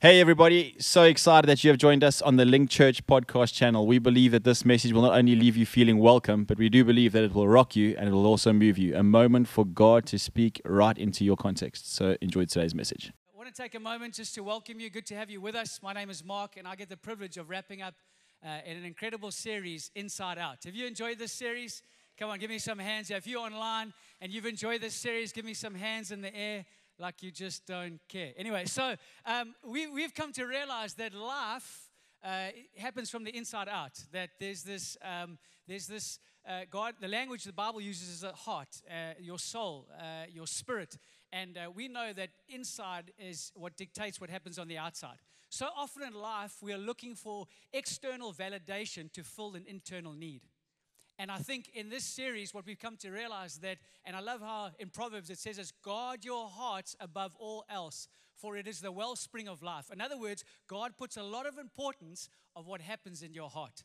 Hey, everybody. So excited that you have joined us on the Link Church podcast channel. We believe that this message will not only leave you feeling welcome, but we do believe that it will rock you and it will also move you. A moment for God to speak right into your context. So enjoy today's message. I want to take a moment just to welcome you. Good to have you with us. My name is Mark, and I get the privilege of wrapping up uh, in an incredible series, Inside Out. Have you enjoyed this series? Come on, give me some hands. If you're online and you've enjoyed this series, give me some hands in the air like you just don't care. Anyway, so um, we, we've come to realize that life uh, happens from the inside out. That there's this, um, there's this uh, God, the language the Bible uses is a heart, uh, your soul, uh, your spirit. And uh, we know that inside is what dictates what happens on the outside. So often in life, we are looking for external validation to fill an internal need. And I think in this series, what we've come to realize that, and I love how in Proverbs it says, is guard your hearts above all else, for it is the wellspring of life. In other words, God puts a lot of importance of what happens in your heart.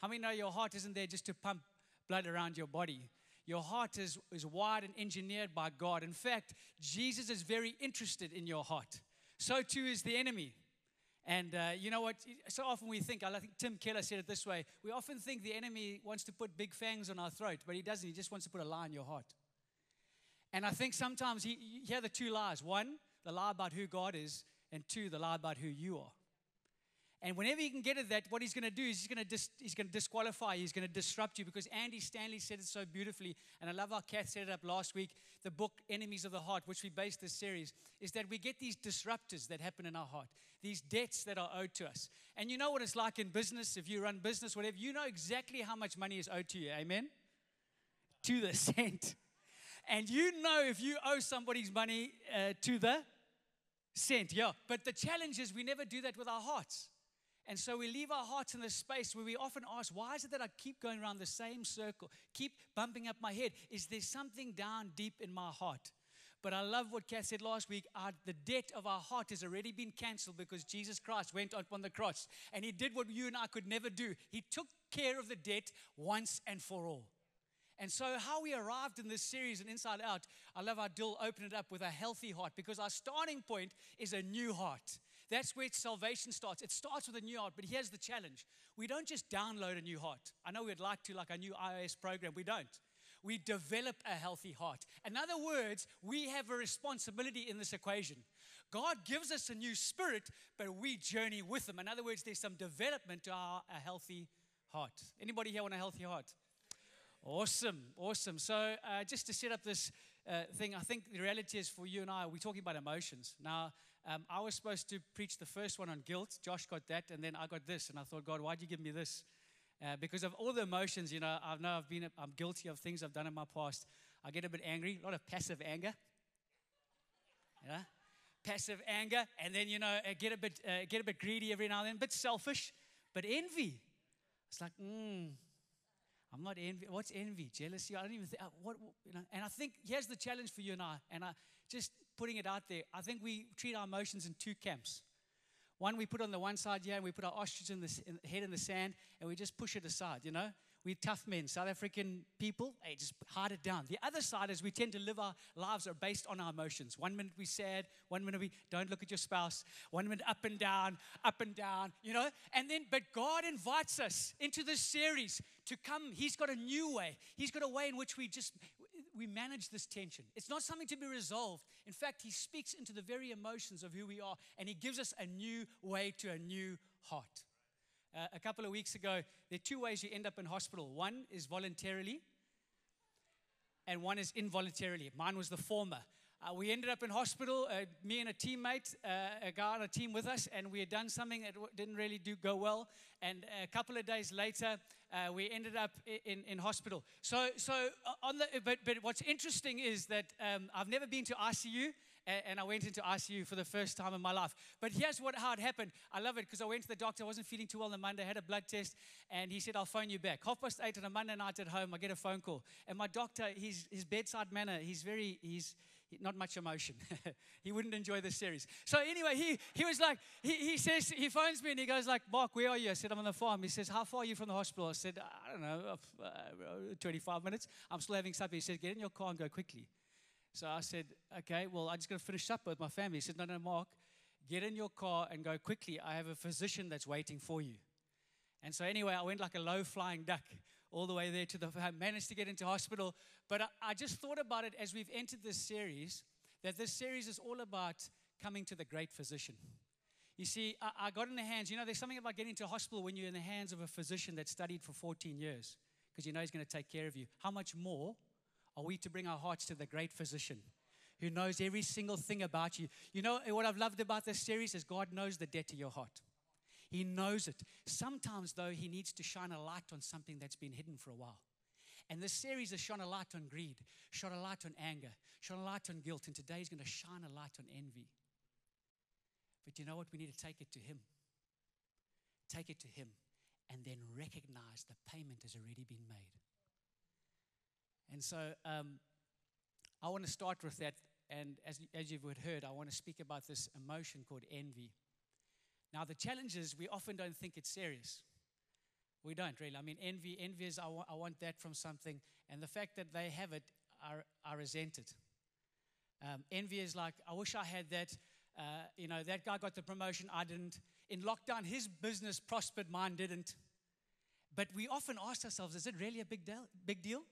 How many know your heart isn't there just to pump blood around your body? Your heart is, is wired and engineered by God. In fact, Jesus is very interested in your heart. So too is the enemy. And uh, you know what? So often we think, I think Tim Keller said it this way we often think the enemy wants to put big fangs on our throat, but he doesn't. He just wants to put a lie in your heart. And I think sometimes he, you hear the two lies one, the lie about who God is, and two, the lie about who you are. And whenever he can get at that, what he's going to do is he's going to, dis- he's going to disqualify. He's going to disrupt you because Andy Stanley said it so beautifully. And I love how Kath set it up last week. The book, Enemies of the Heart, which we based this series, is that we get these disruptors that happen in our heart, these debts that are owed to us. And you know what it's like in business, if you run business, whatever, you know exactly how much money is owed to you. Amen? To the cent. And you know if you owe somebody's money uh, to the cent, yeah. But the challenge is we never do that with our hearts. And so we leave our hearts in this space where we often ask, why is it that I keep going around the same circle, keep bumping up my head? Is there something down deep in my heart? But I love what Kath said last week. Our, the debt of our heart has already been canceled because Jesus Christ went up on the cross and he did what you and I could never do. He took care of the debt once and for all. And so, how we arrived in this series and Inside Out, I love how Dill opened it up with a healthy heart because our starting point is a new heart. That's where salvation starts. It starts with a new heart, but here's the challenge. We don't just download a new heart. I know we'd like to, like a new iOS program. We don't. We develop a healthy heart. In other words, we have a responsibility in this equation. God gives us a new spirit, but we journey with Him. In other words, there's some development to our a healthy heart. Anybody here want a healthy heart? Awesome, awesome. So, uh, just to set up this uh, thing, I think the reality is for you and I, we're talking about emotions. Now, um, I was supposed to preach the first one on guilt. Josh got that, and then I got this, and I thought, God, why'd you give me this? Uh, because of all the emotions, you know, I know I've been, I'm guilty of things I've done in my past. I get a bit angry, a lot of passive anger. Yeah, passive anger, and then you know, I get a bit, uh, get a bit greedy every now and then, a bit selfish, but envy. It's like, mm, I'm not envy. What's envy? Jealousy? I don't even think. Uh, what, you know? And I think here's the challenge for you and I. And I just putting it out there. I think we treat our emotions in two camps. One we put on the one side here, and we put our ostrich in the in, head in the sand, and we just push it aside. You know, we tough men, South African people. Hey, just hide it down. The other side is we tend to live our lives are based on our emotions. One minute we sad, one minute we don't look at your spouse. One minute up and down, up and down. You know, and then but God invites us into this series to come. He's got a new way. He's got a way in which we just we manage this tension. It's not something to be resolved. In fact, he speaks into the very emotions of who we are, and he gives us a new way to a new heart. Uh, a couple of weeks ago, there are two ways you end up in hospital. One is voluntarily, and one is involuntarily. Mine was the former. Uh, we ended up in hospital, uh, me and a teammate, uh, a guy on a team with us, and we had done something that didn't really do go well. And a couple of days later, uh, we ended up in, in hospital. So, so uh, on the, but, but what's interesting is that um, I've never been to ICU, and I went into ICU for the first time in my life. But here's what how it happened. I love it because I went to the doctor. I wasn't feeling too well on the Monday. I had a blood test, and he said, "I'll phone you back." Half past eight on a Monday night at home, I get a phone call, and my doctor, his his bedside manner, he's very he's not much emotion. he wouldn't enjoy this series. So anyway, he, he was like, he, he says, he phones me and he goes like, Mark, where are you? I said, I'm on the farm. He says, how far are you from the hospital? I said, I don't know, uh, 25 minutes. I'm still having supper. He said, get in your car and go quickly. So I said, okay, well, I just got to finish supper with my family. He said, no, no, Mark, get in your car and go quickly. I have a physician that's waiting for you. And so, anyway, I went like a low flying duck all the way there to the, I managed to get into hospital. But I, I just thought about it as we've entered this series that this series is all about coming to the great physician. You see, I, I got in the hands, you know, there's something about getting to hospital when you're in the hands of a physician that studied for 14 years because you know he's going to take care of you. How much more are we to bring our hearts to the great physician who knows every single thing about you? You know, what I've loved about this series is God knows the debt of your heart. He knows it. Sometimes, though, He needs to shine a light on something that's been hidden for a while. And this series has shone a light on greed, shone a light on anger, shone a light on guilt, and today He's going to shine a light on envy. But you know what? We need to take it to Him. Take it to Him and then recognize the payment has already been made. And so um, I want to start with that. And as, as you've heard, I want to speak about this emotion called envy. Now, the challenge is we often don't think it's serious. We don't really. I mean, envy, envy is I, wa- I want that from something, and the fact that they have it, are, are resented. Um, envy is like, I wish I had that. Uh, you know, that guy got the promotion, I didn't. In lockdown, his business prospered, mine didn't. But we often ask ourselves, is it really a big deal? Big deal?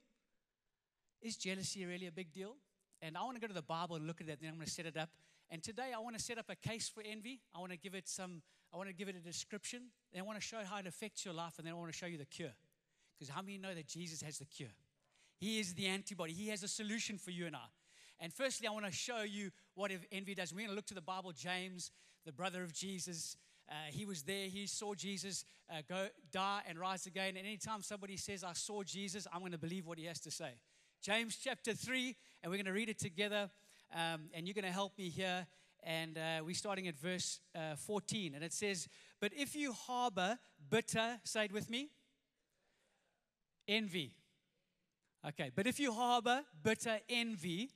Is jealousy really a big deal? And I want to go to the Bible and look at that, then I'm going to set it up. And today I want to set up a case for envy. I want to give it some, I want to give it a description. Then I want to show how it affects your life, and then I want to show you the cure. Because how many know that Jesus has the cure? He is the antibody. He has a solution for you and I. And firstly, I want to show you what envy does. We're going to look to the Bible, James, the brother of Jesus. Uh, he was there. He saw Jesus uh, go die and rise again. And anytime somebody says, I saw Jesus, I'm going to believe what he has to say. James chapter 3, and we're going to read it together. Um, and you're going to help me here. And uh, we're starting at verse uh, 14. And it says, But if you harbor bitter, say it with me, envy. Okay, but if you harbor bitter envy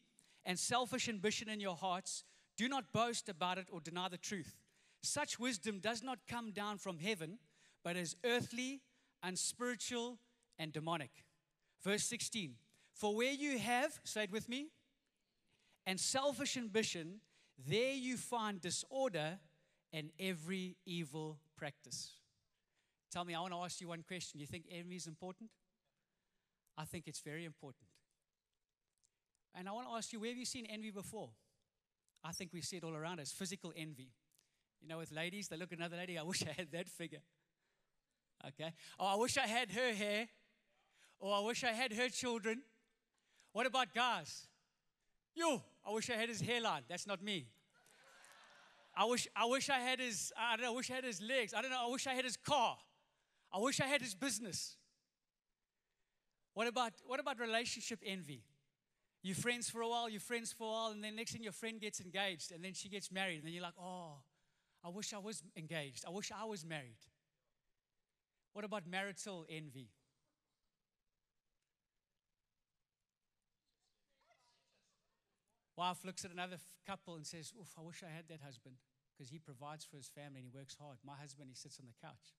and selfish ambition in your hearts, do not boast about it or deny the truth. Such wisdom does not come down from heaven, but is earthly, unspiritual, and demonic. Verse 16 For where you have, say it with me, and selfish ambition, there you find disorder and every evil practice. Tell me, I want to ask you one question. You think envy is important? I think it's very important. And I want to ask you, where have you seen envy before? I think we see it all around us physical envy. You know, with ladies, they look at another lady, I wish I had that figure. Okay? Oh, I wish I had her hair. Or I wish I had her children. What about guys? You, I wish I had his hairline. That's not me. I wish, I wish I had his, I don't know, I wish I had his legs. I don't know, I wish I had his car. I wish I had his business. What about, what about relationship envy? You're friends for a while, you're friends for a while, and then next thing your friend gets engaged, and then she gets married, and then you're like, oh, I wish I was engaged. I wish I was married. What about marital envy? Wife looks at another couple and says, Oof, I wish I had that husband because he provides for his family and he works hard. My husband, he sits on the couch.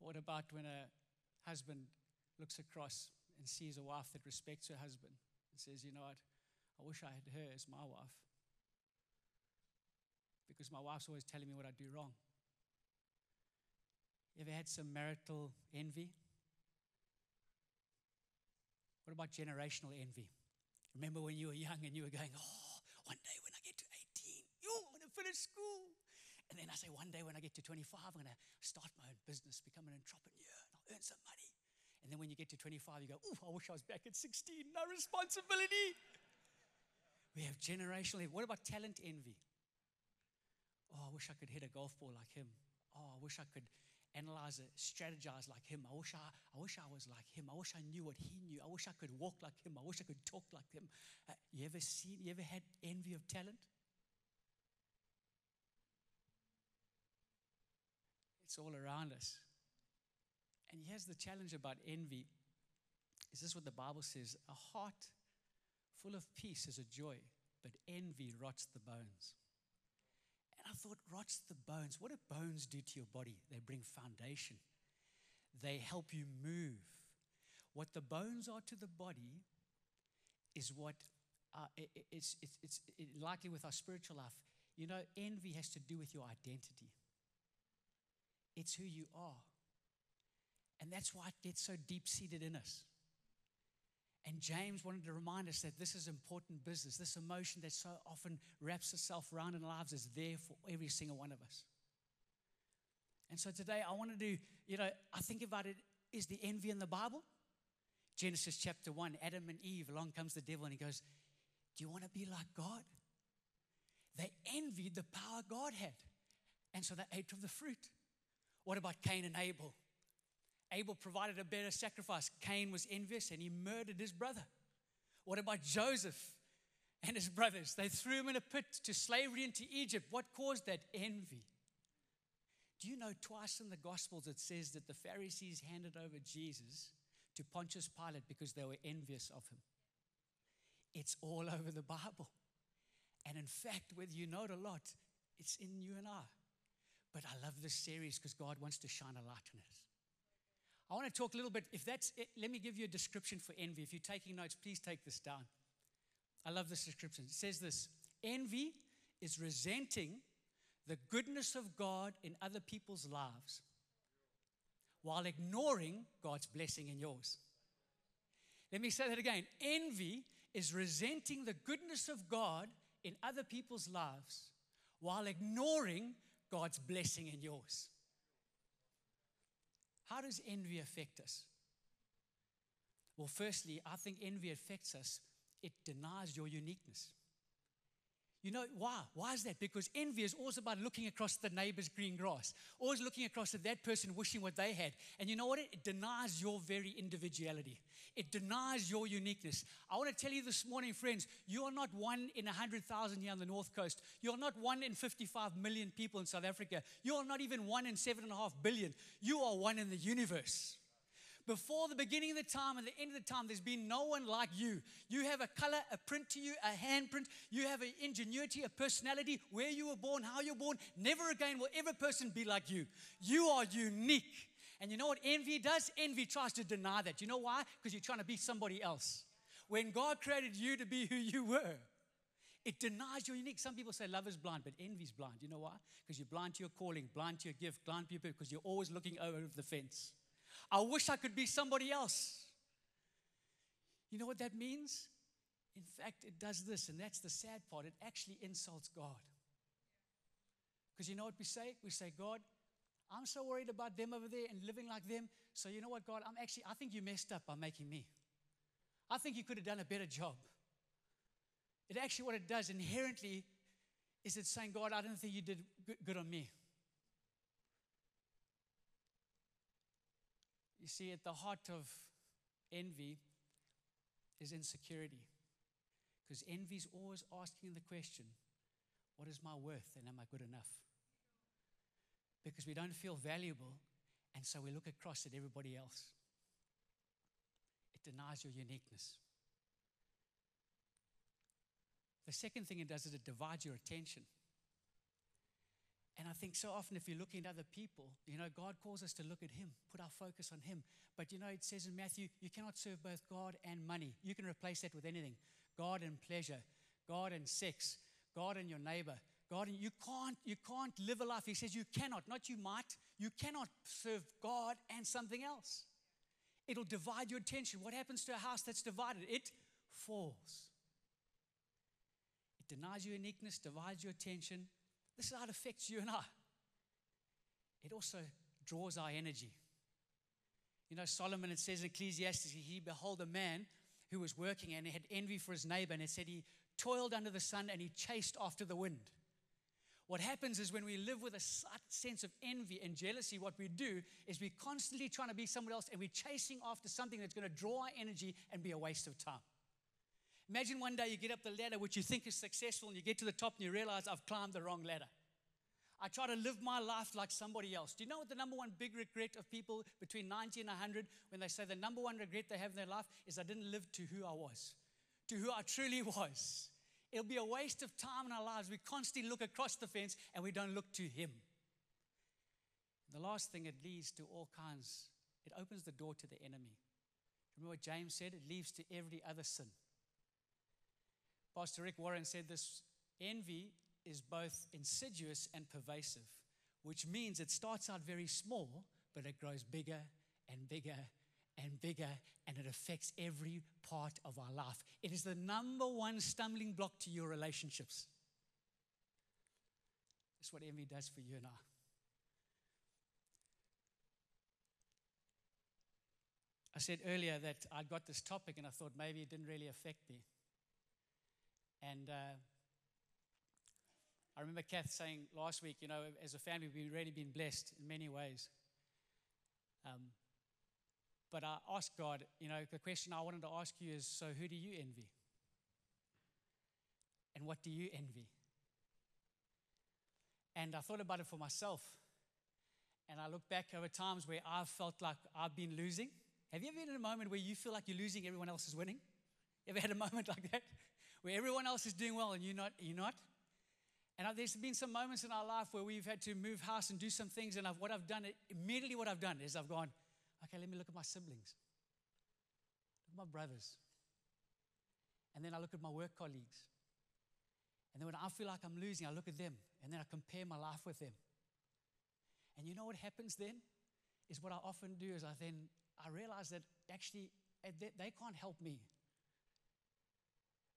What about when a husband looks across and sees a wife that respects her husband and says, You know what? I wish I had her as my wife because my wife's always telling me what I do wrong. Ever had some marital envy? What about generational envy? Remember when you were young and you were going, oh, one day when I get to 18, yo, I'm going to finish school. And then I say, one day when I get to 25, I'm going to start my own business, become an entrepreneur, and I'll earn some money. And then when you get to 25, you go, oh, I wish I was back at 16, no responsibility. We have generational. envy. What about talent envy? Oh, I wish I could hit a golf ball like him. Oh, I wish I could analyze it, strategize like him. I wish I, I wish I was like him. I wish I knew what he knew. I wish I could walk like him. I wish I could talk like him. Uh, you ever seen, you ever had envy of talent? It's all around us. And here's the challenge about envy. Is this what the Bible says? A heart full of peace is a joy, but envy rots the bones. I thought, rots the bones. What do bones do to your body? They bring foundation, they help you move. What the bones are to the body is what uh, it, it's, it's, it's it, likely with our spiritual life, You know, envy has to do with your identity, it's who you are. And that's why it gets so deep seated in us. And James wanted to remind us that this is important business. This emotion that so often wraps itself around in lives is there for every single one of us. And so today I want to, do, you know, I think about it is the envy in the Bible? Genesis chapter 1, Adam and Eve, along comes the devil and he goes, Do you want to be like God? They envied the power God had. And so they ate of the fruit. What about Cain and Abel? Abel provided a better sacrifice. Cain was envious and he murdered his brother. What about Joseph and his brothers? They threw him in a pit to slavery into Egypt. What caused that? Envy. Do you know twice in the Gospels it says that the Pharisees handed over Jesus to Pontius Pilate because they were envious of him? It's all over the Bible. And in fact, whether you know it or not, it's in you and I. But I love this series because God wants to shine a light on it. I want to talk a little bit. If that's it, let me give you a description for envy. If you're taking notes, please take this down. I love this description. It says this Envy is resenting the goodness of God in other people's lives while ignoring God's blessing in yours. Let me say that again. Envy is resenting the goodness of God in other people's lives while ignoring God's blessing in yours. How does envy affect us? Well, firstly, I think envy affects us. It denies your uniqueness. You know why? Why is that? Because envy is always about looking across the neighbor's green grass, always looking across at that person wishing what they had. And you know what? It denies your very individuality, it denies your uniqueness. I want to tell you this morning, friends, you are not one in 100,000 here on the North Coast. You're not one in 55 million people in South Africa. You are not even one in 7.5 billion. You are one in the universe. Before the beginning of the time and the end of the time, there's been no one like you. You have a color, a print to you, a handprint. You have an ingenuity, a personality, where you were born, how you're born. Never again will every person be like you. You are unique. And you know what envy does? Envy tries to deny that. You know why? Because you're trying to be somebody else. When God created you to be who you were, it denies your unique. Some people say love is blind, but envy is blind. You know why? Because you're blind to your calling, blind to your gift, blind to your people, because you're always looking over the fence. I wish I could be somebody else. You know what that means? In fact, it does this, and that's the sad part. It actually insults God. Because you know what we say? We say, God, I'm so worried about them over there and living like them. So you know what, God? I'm actually, I think you messed up by making me. I think you could have done a better job. It actually, what it does inherently is it's saying, God, I don't think you did good on me. You see, at the heart of envy is insecurity. Because envy is always asking the question, What is my worth and am I good enough? Because we don't feel valuable, and so we look across at everybody else. It denies your uniqueness. The second thing it does is it divides your attention. And I think so often, if you're looking at other people, you know, God calls us to look at Him, put our focus on Him. But you know, it says in Matthew, you cannot serve both God and money. You can replace that with anything God and pleasure, God and sex, God and your neighbor. God, and you can't, you can't live a life. He says you cannot, not you might, you cannot serve God and something else. It'll divide your attention. What happens to a house that's divided? It falls. It denies your uniqueness, divides your attention, this is how it affects you and I. It also draws our energy. You know, Solomon, it says in Ecclesiastes, he beheld a man who was working and he had envy for his neighbor, and it said he toiled under the sun and he chased after the wind. What happens is when we live with a sense of envy and jealousy, what we do is we're constantly trying to be someone else and we're chasing after something that's going to draw our energy and be a waste of time. Imagine one day you get up the ladder, which you think is successful, and you get to the top and you realize I've climbed the wrong ladder. I try to live my life like somebody else. Do you know what the number one big regret of people between 90 and 100 when they say the number one regret they have in their life is I didn't live to who I was, to who I truly was? It'll be a waste of time in our lives. We constantly look across the fence and we don't look to Him. The last thing, it leads to all kinds, it opens the door to the enemy. Remember what James said? It leads to every other sin. Pastor Rick Warren said this envy is both insidious and pervasive, which means it starts out very small, but it grows bigger and bigger and bigger, and it affects every part of our life. It is the number one stumbling block to your relationships. That's what envy does for you and I. I said earlier that I'd got this topic and I thought maybe it didn't really affect me. And uh, I remember Kath saying last week, you know, as a family, we've really been blessed in many ways. Um, but I asked God, you know, the question I wanted to ask you is so who do you envy? And what do you envy? And I thought about it for myself. And I look back over times where I've felt like I've been losing have you ever been in a moment where you feel like you're losing, everyone else is winning? You ever had a moment like that? Where everyone else is doing well and you're not? You're not? And there's been some moments in our life where we've had to move house and do some things, and I've, what I've done, immediately what I've done is I've gone, okay, let me look at my siblings, look at my brothers. And then I look at my work colleagues. And then when I feel like I'm losing, I look at them, and then I compare my life with them. And you know what happens then? Is what I often do is I then I realize that actually eh, they can't help me.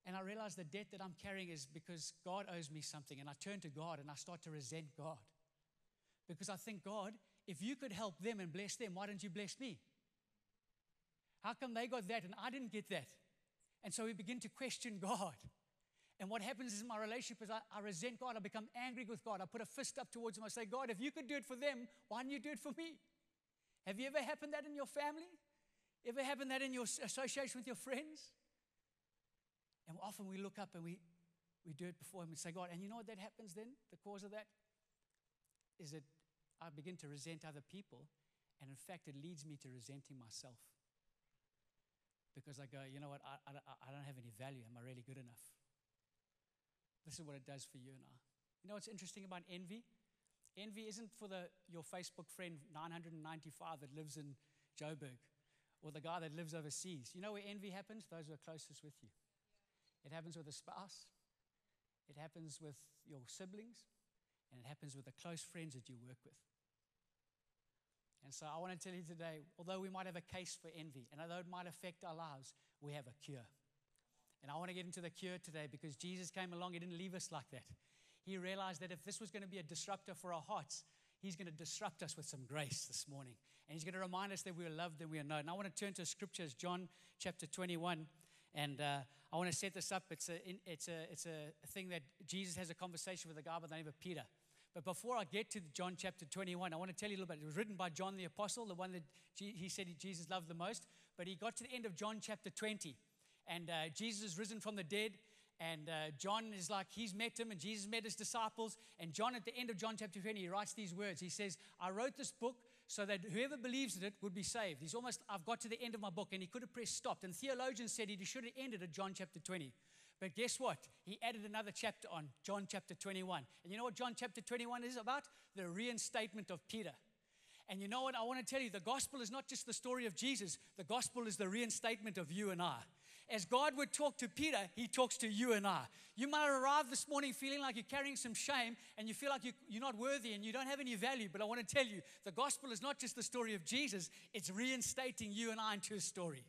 And I realize the debt that I'm carrying is because God owes me something. And I turn to God and I start to resent God. Because I think, God, if you could help them and bless them, why don't you bless me? How come they got that and I didn't get that? And so we begin to question God. And what happens is in my relationship is I, I, resent God. I become angry with God. I put a fist up towards him. I say, God, if you could do it for them, why don't you do it for me? Have you ever happened that in your family? Ever happened that in your association with your friends? And often we look up and we, we do it before Him and say, God, and you know what that happens then? The cause of that is that I begin to resent other people, and in fact, it leads me to resenting myself. Because I go, you know what, I, I, I don't have any value. Am I really good enough? This is what it does for you and I. You know what's interesting about envy? Envy isn't for the, your Facebook friend 995 that lives in Joburg or the guy that lives overseas. You know where envy happens? Those who are closest with you. It happens with a spouse, it happens with your siblings, and it happens with the close friends that you work with. And so I want to tell you today, although we might have a case for envy, and although it might affect our lives, we have a cure. And I want to get into the cure today because Jesus came along, He didn't leave us like that he realized that if this was going to be a disruptor for our hearts, he's going to disrupt us with some grace this morning. And he's going to remind us that we are loved and we are known. And I want to turn to scriptures, John chapter 21. And uh, I want to set this up. It's a, it's, a, it's a thing that Jesus has a conversation with a guy by the name of Peter. But before I get to John chapter 21, I want to tell you a little bit. It was written by John the Apostle, the one that he said Jesus loved the most. But he got to the end of John chapter 20, and uh, Jesus is risen from the dead. And uh, John is like, he's met him, and Jesus met his disciples. And John, at the end of John chapter 20, he writes these words. He says, I wrote this book so that whoever believes in it would be saved. He's almost, I've got to the end of my book, and he could have pressed stop. And theologians said he should have ended at John chapter 20. But guess what? He added another chapter on, John chapter 21. And you know what John chapter 21 is about? The reinstatement of Peter. And you know what? I want to tell you the gospel is not just the story of Jesus, the gospel is the reinstatement of you and I as God would talk to Peter, he talks to you and I. You might arrive this morning feeling like you're carrying some shame and you feel like you're not worthy and you don't have any value. But I want to tell you, the gospel is not just the story of Jesus, it's reinstating you and I into a story.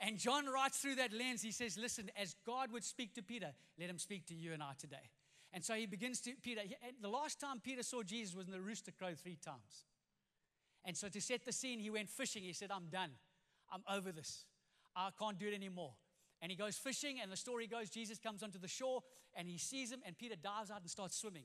And John writes through that lens, he says, Listen, as God would speak to Peter, let him speak to you and I today. And so he begins to, Peter, the last time Peter saw Jesus was in the rooster crowed three times. And so to set the scene, he went fishing. He said, I'm done. I'm over this. I can't do it anymore. And he goes fishing, and the story goes Jesus comes onto the shore and he sees him, and Peter dives out and starts swimming.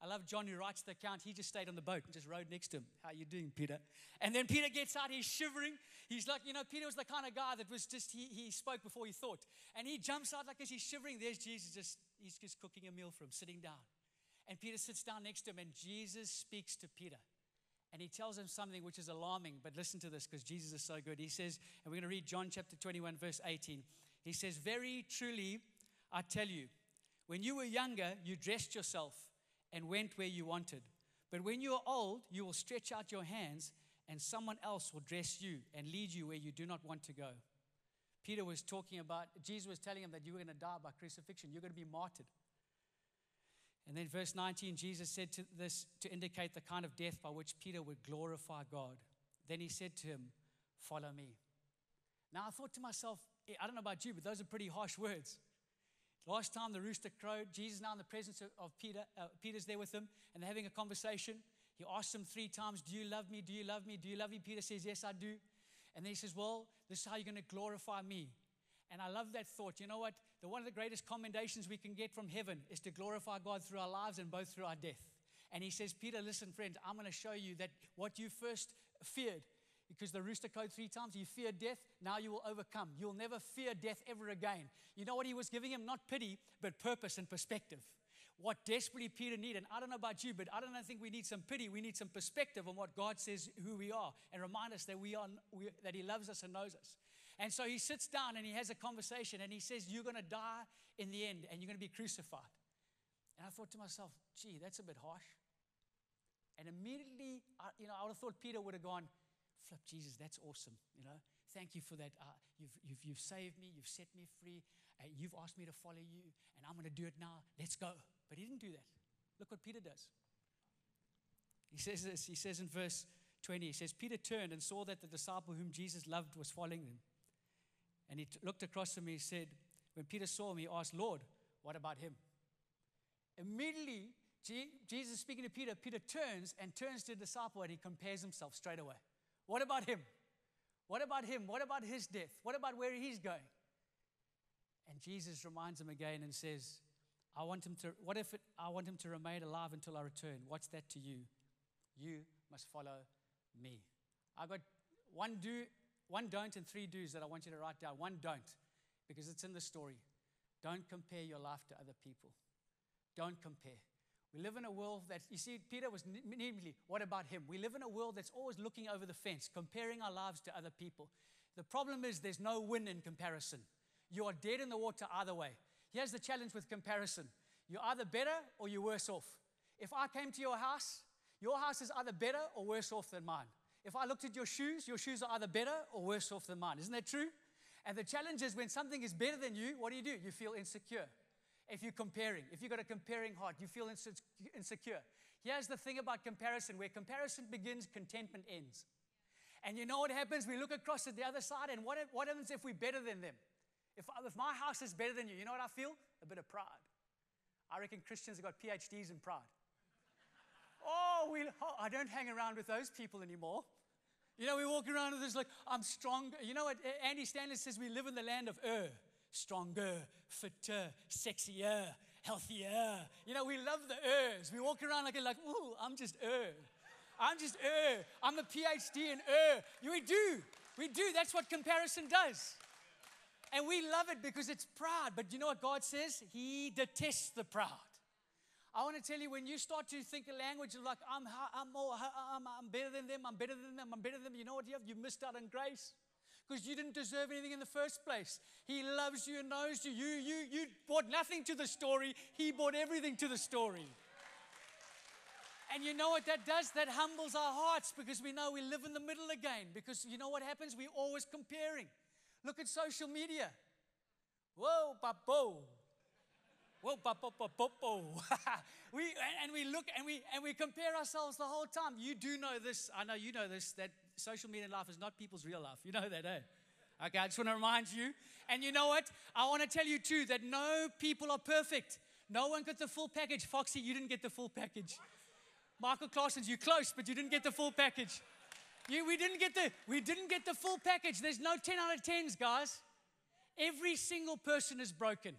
I love John who writes the account. He just stayed on the boat and just rode next to him. How you doing, Peter? And then Peter gets out, he's shivering. He's like, you know, Peter was the kind of guy that was just, he, he spoke before he thought. And he jumps out like as he's shivering. There's Jesus just, he's just cooking a meal for him, sitting down. And Peter sits down next to him, and Jesus speaks to Peter. And he tells him something which is alarming, but listen to this because Jesus is so good. He says, and we're going to read John chapter 21, verse 18. He says, Very truly, I tell you, when you were younger, you dressed yourself and went where you wanted. But when you are old, you will stretch out your hands, and someone else will dress you and lead you where you do not want to go. Peter was talking about, Jesus was telling him that you were going to die by crucifixion, you're going to be martyred. And then verse 19, Jesus said to this to indicate the kind of death by which Peter would glorify God. Then he said to him, Follow me. Now I thought to myself, I don't know about you, but those are pretty harsh words. Last time the rooster crowed, Jesus now in the presence of, Peter, uh, Peter's there with him, and they're having a conversation. He asks him three times, Do you love me? Do you love me? Do you love me? Peter says, Yes, I do. And then he says, Well, this is how you're going to glorify me. And I love that thought. You know what? The, one of the greatest commendations we can get from heaven is to glorify God through our lives and both through our death. And he says, Peter, listen, friend, I'm going to show you that what you first feared, because the rooster crowed three times, you feared death, now you will overcome. You'll never fear death ever again. You know what he was giving him? Not pity, but purpose and perspective. What desperately Peter needed, and I don't know about you, but I don't think we need some pity. We need some perspective on what God says who we are and remind us that, we are, we, that he loves us and knows us. And so he sits down and he has a conversation and he says, You're going to die in the end and you're going to be crucified. And I thought to myself, Gee, that's a bit harsh. And immediately, you know, I would have thought Peter would have gone, Flip, Jesus, that's awesome. You know, thank you for that. Uh, you've, you've, you've saved me, you've set me free, uh, you've asked me to follow you, and I'm going to do it now. Let's go. But he didn't do that. Look what Peter does. He says this, he says in verse 20, he says, Peter turned and saw that the disciple whom Jesus loved was following him. And he t- looked across to me. He said, When Peter saw me, he asked, Lord, what about him? Immediately, G- Jesus speaking to Peter, Peter turns and turns to the disciple and he compares himself straight away. What about him? What about him? What about his death? What about where he's going? And Jesus reminds him again and says, I want him to, what if it, I want him to remain alive until I return? What's that to you? You must follow me. I got one do one don't and three do's that I want you to write down. One don't, because it's in the story. Don't compare your life to other people. Don't compare. We live in a world that, you see, Peter was immediately, what about him? We live in a world that's always looking over the fence, comparing our lives to other people. The problem is there's no win in comparison. You are dead in the water either way. Here's the challenge with comparison you're either better or you're worse off. If I came to your house, your house is either better or worse off than mine. If I looked at your shoes, your shoes are either better or worse off than mine. Isn't that true? And the challenge is when something is better than you, what do you do? You feel insecure. If you're comparing, if you've got a comparing heart, you feel insecure. Here's the thing about comparison where comparison begins, contentment ends. And you know what happens? We look across at the other side, and what, what happens if we're better than them? If, if my house is better than you, you know what I feel? A bit of pride. I reckon Christians have got PhDs in pride. Oh, we, oh, I don't hang around with those people anymore. You know, we walk around with this like, I'm strong. You know what? Andy Stanley says we live in the land of er. Stronger, fitter, sexier, healthier. You know, we love the ers. We walk around like, like ooh, I'm just er. I'm just er. I'm a PhD in er. We do. We do. That's what comparison does. And we love it because it's proud. But you know what God says? He detests the proud. I want to tell you when you start to think a language like, I'm, I'm, more, I'm, I'm better than them, I'm better than them, I'm better than them, you know what you have? You missed out on grace because you didn't deserve anything in the first place. He loves you and knows you. You, you, you brought nothing to the story, He brought everything to the story. And you know what that does? That humbles our hearts because we know we live in the middle again. Because you know what happens? We're always comparing. Look at social media. Whoa, papo. Whoa, we, and we look and we, and we compare ourselves the whole time. You do know this. I know you know this, that social media life is not people's real life. You know that, eh? Okay, I just want to remind you. And you know what? I want to tell you too that no people are perfect. No one got the full package. Foxy, you didn't get the full package. Michael Clausen's, you're close, but you didn't get the full package. You, we didn't get the we didn't get the full package. There's no 10 out of 10s, guys. Every single person is broken.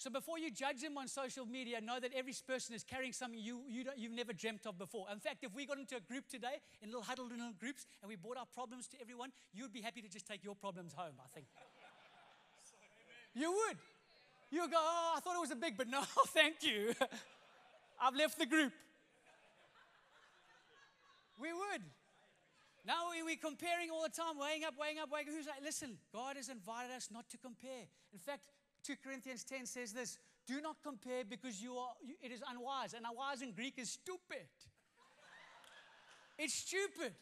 So before you judge them on social media, know that every person is carrying something you, you you've never dreamt of before. In fact, if we got into a group today, in little huddled little groups, and we brought our problems to everyone, you'd be happy to just take your problems home, I think. you would. You would go, oh, I thought it was a big, but no, thank you. I've left the group. We would. Now we're comparing all the time, weighing up, weighing up, weighing up. Who's like, listen, God has invited us not to compare. In fact, 2 Corinthians 10 says this do not compare because you are, it is unwise. And unwise in Greek is stupid. it's stupid.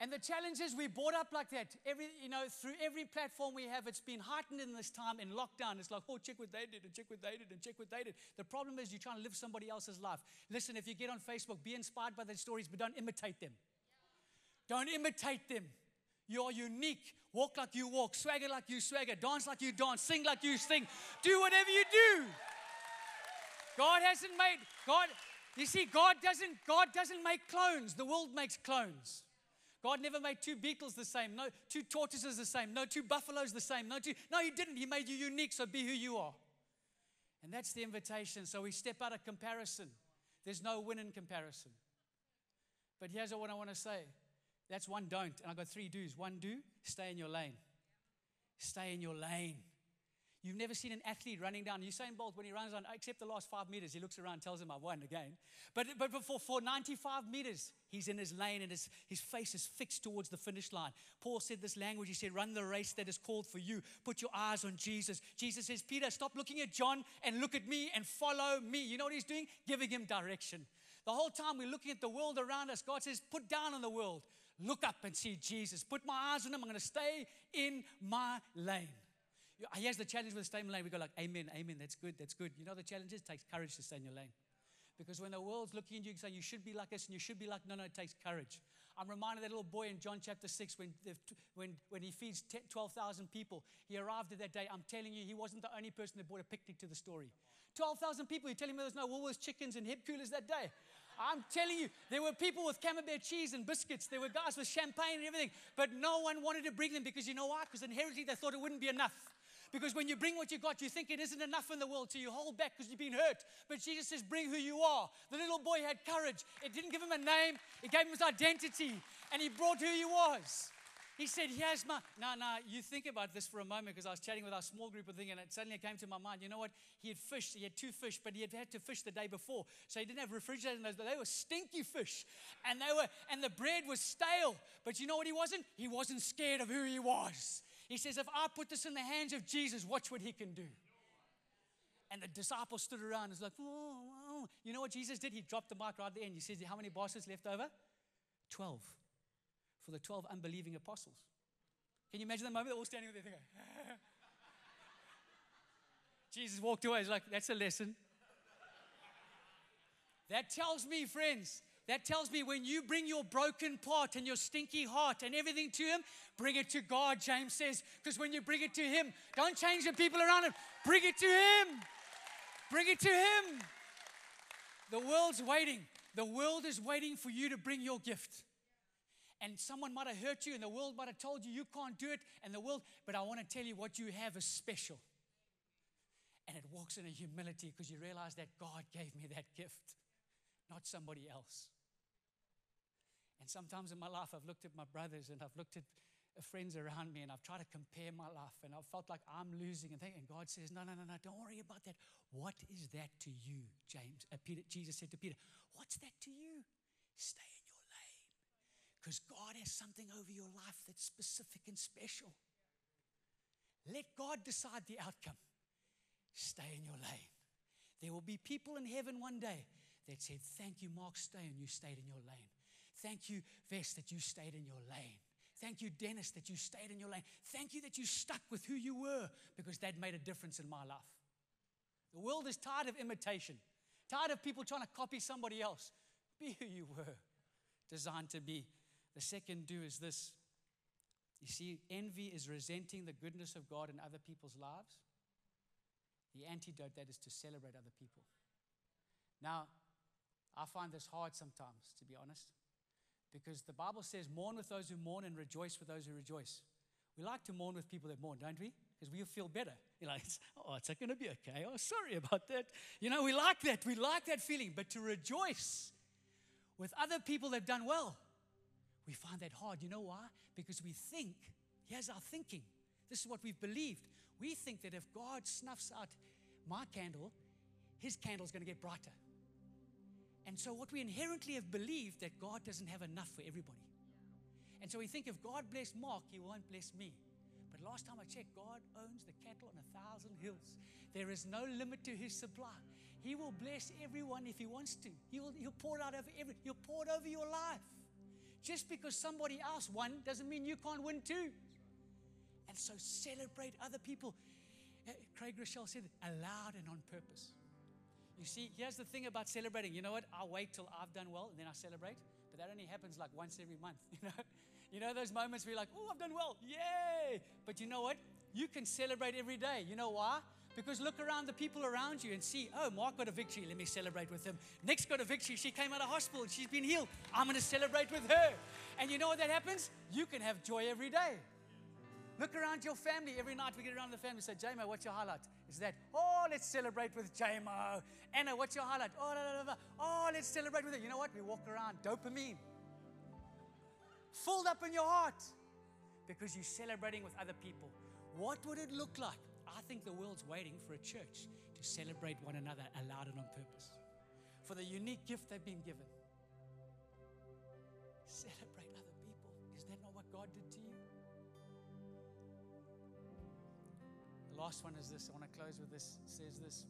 And the challenge is we brought up like that. Every, you know, through every platform we have, it's been heightened in this time in lockdown. It's like, oh, check what they did and check what they did and check what they did. The problem is you're trying to live somebody else's life. Listen, if you get on Facebook, be inspired by their stories, but don't imitate them. Don't imitate them. You are unique. Walk like you walk, swagger like you swagger, dance like you dance, sing like you sing. Do whatever you do. God hasn't made God. You see, God doesn't. God doesn't make clones. The world makes clones. God never made two beetles the same, no two tortoises the same, no two buffaloes the same, no two. No, He didn't. He made you unique, so be who you are. And that's the invitation. So we step out of comparison. There's no win in comparison. But here's what I want to say. That's one don't. And I've got three do's. One do, stay in your lane. Stay in your lane. You've never seen an athlete running down. Usain Bolt, when he runs on, except the last five meters, he looks around, tells him, I won again. But, but for, for 95 meters, he's in his lane and his, his face is fixed towards the finish line. Paul said this language. He said, Run the race that is called for you. Put your eyes on Jesus. Jesus says, Peter, stop looking at John and look at me and follow me. You know what he's doing? Giving him direction. The whole time we're looking at the world around us, God says, Put down on the world. Look up and see Jesus. Put my eyes on him. I'm going to stay in my lane. Here's the challenge with staying in lane. We go like, Amen, Amen. That's good. That's good. You know the challenge is it takes courage to stay in your lane. Because when the world's looking at you and saying you should be like this and you should be like, no, no, it takes courage. I'm reminded of that little boy in John chapter 6 when, when, when he feeds 12,000 people. He arrived at that day. I'm telling you, he wasn't the only person that brought a picnic to the story. 12,000 people. You're telling me there's no Woolworths chickens and hip coolers that day. I'm telling you, there were people with camembert cheese and biscuits. There were guys with champagne and everything. But no one wanted to bring them because you know why? Because inherently they thought it wouldn't be enough. Because when you bring what you got, you think it isn't enough in the world, so you hold back because you've been hurt. But Jesus says, Bring who you are. The little boy had courage. It didn't give him a name, it gave him his identity, and he brought who he was. He said, Here's my. Now, now, you think about this for a moment because I was chatting with our small group of thing, and it suddenly came to my mind. You know what? He had fished, he had two fish, but he had had to fish the day before. So he didn't have refrigerators those, they were stinky fish. And they were, and the bread was stale. But you know what he wasn't? He wasn't scared of who he was. He says, If I put this in the hands of Jesus, watch what he can do. And the disciples stood around. It's like, oh, oh. You know what Jesus did? He dropped the mic right at the end. He says, How many bosses left over? Twelve. For the 12 unbelieving apostles. Can you imagine the moment they're all standing there thinking, Jesus walked away. He's like, That's a lesson. That tells me, friends, that tells me when you bring your broken part and your stinky heart and everything to Him, bring it to God, James says. Because when you bring it to Him, don't change the people around Him. Bring it to Him. Bring it to Him. The world's waiting. The world is waiting for you to bring your gift. And someone might have hurt you, and the world might have told you you can't do it, and the world, but I want to tell you what you have is special. And it walks in a humility because you realize that God gave me that gift, not somebody else. And sometimes in my life, I've looked at my brothers and I've looked at friends around me and I've tried to compare my life and I've felt like I'm losing and, and God says, No, no, no, no, don't worry about that. What is that to you, James? Uh, Peter, Jesus said to Peter, What's that to you? Stay. Because God has something over your life that's specific and special. Let God decide the outcome. Stay in your lane. There will be people in heaven one day that said, Thank you, Mark Stone, you stayed in your lane. Thank you, Vest, that you stayed in your lane. Thank you, Dennis, that you stayed in your lane. Thank you that you stuck with who you were because that made a difference in my life. The world is tired of imitation, tired of people trying to copy somebody else. Be who you were designed to be. The second do is this. You see, envy is resenting the goodness of God in other people's lives. The antidote that is to celebrate other people. Now, I find this hard sometimes, to be honest. Because the Bible says, mourn with those who mourn and rejoice with those who rejoice. We like to mourn with people that mourn, don't we? Because we feel better. You're like, oh, it's going to be okay. Oh, sorry about that. You know, we like that. We like that feeling. But to rejoice with other people that have done well, we find that hard. You know why? Because we think, here's our thinking. This is what we've believed. We think that if God snuffs out my candle, his candle is going to get brighter. And so, what we inherently have believed that God doesn't have enough for everybody. And so, we think if God bless Mark, he won't bless me. But last time I checked, God owns the cattle on a thousand hills. There is no limit to his supply. He will bless everyone if he wants to. He will, he'll pour out over every, he'll pour it over your life. Just because somebody else won doesn't mean you can't win too. And so celebrate other people. Uh, Craig Groeschel said, aloud and on purpose. You see, here's the thing about celebrating. You know what? I'll wait till I've done well and then I celebrate. But that only happens like once every month, you know? You know those moments where you're like, oh, I've done well. Yay! But you know what? You can celebrate every day. You know why? Because look around the people around you and see, oh, Mark got a victory. Let me celebrate with him. Nick's got a victory. She came out of hospital. She's been healed. I'm going to celebrate with her. And you know what that happens? You can have joy every day. Look around your family. Every night we get around the family and say, JMO, what's your highlight? Is that, oh, let's celebrate with JMO. Anna, what's your highlight? Oh, blah, blah, blah. oh, let's celebrate with it. You know what? We walk around dopamine. Filled up in your heart because you're celebrating with other people. What would it look like? I think the world's waiting for a church to celebrate one another aloud and on purpose for the unique gift they've been given. Celebrate other people. Is that not what God did to you? The last one is this. I want to close with this. It says this.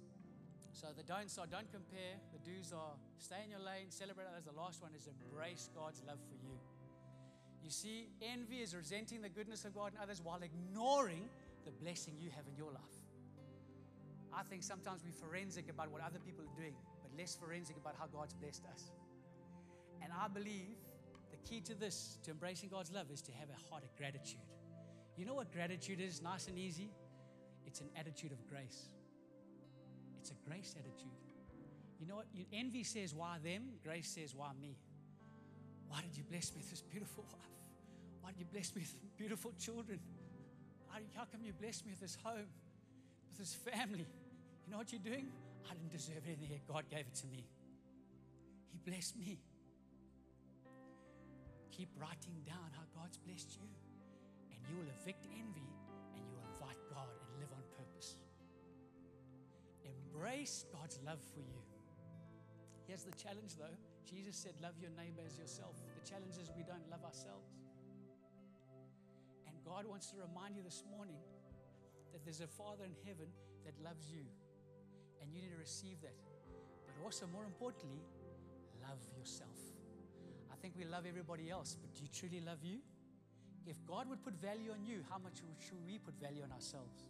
So the don'ts are don't compare. The do's are stay in your lane, celebrate others. The last one is embrace God's love for you. You see, envy is resenting the goodness of God in others while ignoring the blessing you have in your life. I think sometimes we're forensic about what other people are doing, but less forensic about how God's blessed us. And I believe the key to this, to embracing God's love, is to have a heart of gratitude. You know what gratitude is, nice and easy? It's an attitude of grace. It's a grace attitude. You know what? Envy says, Why them? Grace says, Why me? Why did you bless me with this beautiful wife? Why did you bless me with beautiful children? How, come you blessed me with this home, with this family? You know what you're doing? I didn't deserve anything, here. God gave it to me. He blessed me. Keep writing down how God's blessed you, and you will evict envy and you will invite God and live on purpose. Embrace God's love for you. Here's the challenge though Jesus said, Love your neighbor as yourself. The challenge is we don't love ourselves. God wants to remind you this morning that there's a Father in heaven that loves you. And you need to receive that. But also, more importantly, love yourself. I think we love everybody else, but do you truly love you? If God would put value on you, how much should we put value on ourselves?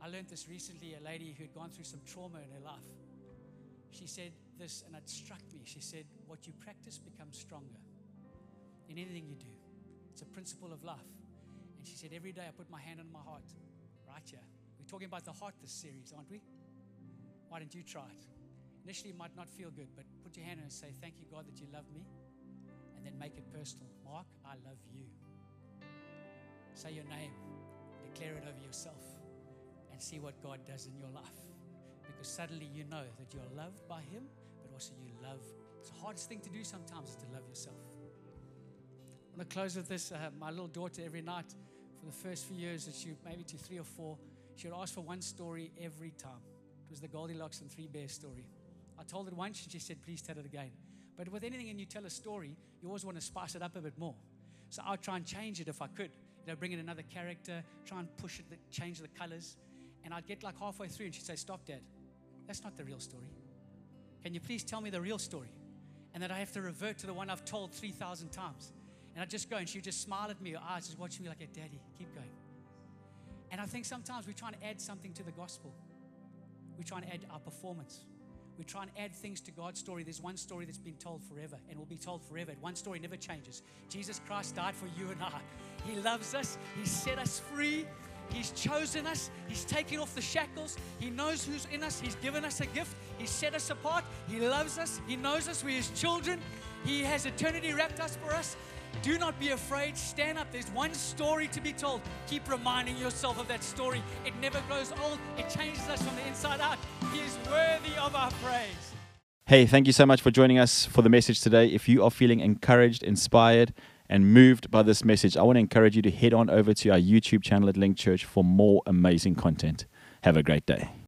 I learned this recently, a lady who had gone through some trauma in her life. She said, this, and it struck me. She said, What you practice becomes stronger in anything you do. It's a principle of life. And she said, Every day I put my hand on my heart, right here. We're talking about the heart this series, aren't we? Why don't you try it? Initially, it might not feel good, but put your hand on and say, Thank you, God, that you love me. And then make it personal. Mark, I love you. Say your name, declare it over yourself, and see what God does in your life. Because suddenly you know that you're loved by Him but also you love. It's the hardest thing to do sometimes is to love yourself. I want to close with this. Uh, my little daughter, every night for the first few years that she, maybe to three or four, she would ask for one story every time. It was the Goldilocks and Three Bears story. I told it once and she said, please tell it again. But with anything and you tell a story, you always want to spice it up a bit more. So I'd try and change it if I could. You know, bring in another character, try and push it, change the colors. And I'd get like halfway through and she'd say, Stop, Dad. That's not the real story. Can you please tell me the real story? And that I have to revert to the one I've told 3,000 times. And I'd just go and she would just smile at me, her eyes just watching me like, Daddy, keep going. And I think sometimes we try to add something to the gospel. We try to add our performance. We try and add things to God's story. There's one story that's been told forever and will be told forever. One story never changes. Jesus Christ died for you and I. He loves us, He set us free, He's chosen us. He's taken off the shackles. He knows who's in us. He's given us a gift. He's set us apart. He loves us. He knows us. We're His children. He has eternity wrapped us for us. Do not be afraid. Stand up. There's one story to be told. Keep reminding yourself of that story. It never grows old, it changes us from the inside out. He is worthy of our praise. Hey, thank you so much for joining us for the message today. If you are feeling encouraged, inspired, and moved by this message, I want to encourage you to head on over to our YouTube channel at Link Church for more amazing content. Have a great day.